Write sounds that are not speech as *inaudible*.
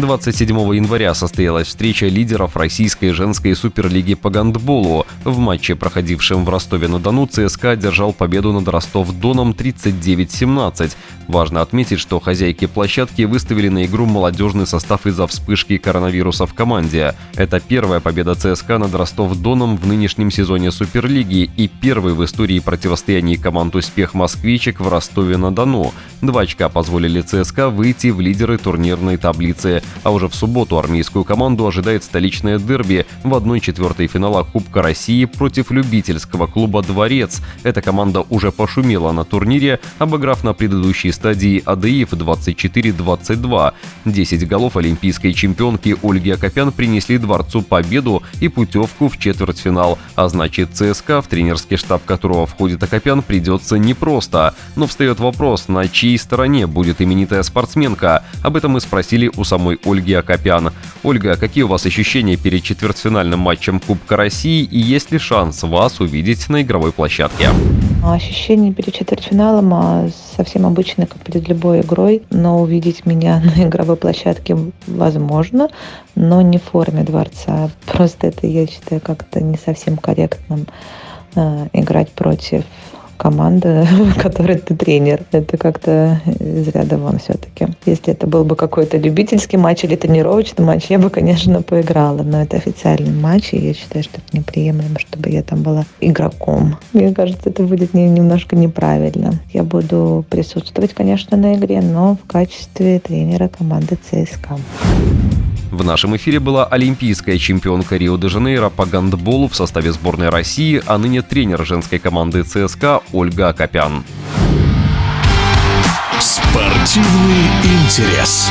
27 января состоялась встреча лидеров российской женской суперлиги по гандболу. В матче, проходившем в Ростове-на-Дону, ЦСКА одержал победу над Ростов-Доном 39-17. Важно отметить, что хозяйки площадки выставили на игру молодежный состав из-за вспышки коронавируса в команде. Это первая победа ЦСКА над Ростов-Доном в нынешнем сезоне Суперлиги и первый в истории противостояний команд «Успех Москвичек» в Ростове-на-Дону. Два очка позволили ЦСКА выйти в лидеры турнирной таблицы. А уже в субботу армейскую команду ожидает столичное дерби в 1-4 финала Кубка России против любительского клуба «Дворец». Эта команда уже пошумела на турнире, обыграв на предыдущей стадии АДИФ 24-22. 10 голов олимпийской чемпионки Ольги Акопян принесли Дворцу победу и путевку в четвертьфинал. А значит, ЦСКА, в тренерский штаб которого входит Акопян, придется непросто. Но встает вопрос, на чьей стороне будет именитая спортсменка. Об этом мы спросили у самой Ольги Акопян. Ольга, какие у вас ощущения перед четвертьфинальным матчем Кубка России и есть ли шанс вас увидеть на игровой площадке? Ощущения перед четвертьфиналом а, совсем обычные, как перед любой игрой, но увидеть меня *laughs* на игровой площадке возможно, но не в форме дворца. Просто это, я считаю, как-то не совсем корректным э, играть против команда, *laughs* которой ты тренер. Это как-то из ряда вон все-таки. Если это был бы какой-то любительский матч или тренировочный матч, я бы, конечно, поиграла. Но это официальный матч, и я считаю, что это неприемлемо, чтобы я там была игроком. Мне кажется, это будет немножко неправильно. Я буду присутствовать, конечно, на игре, но в качестве тренера команды ЦСКА. В нашем эфире была олимпийская чемпионка Рио-де-Жанейро по гандболу в составе сборной России, а ныне тренер женской команды ЦСКА Ольга Акопян. Спортивный интерес.